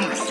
Bruce.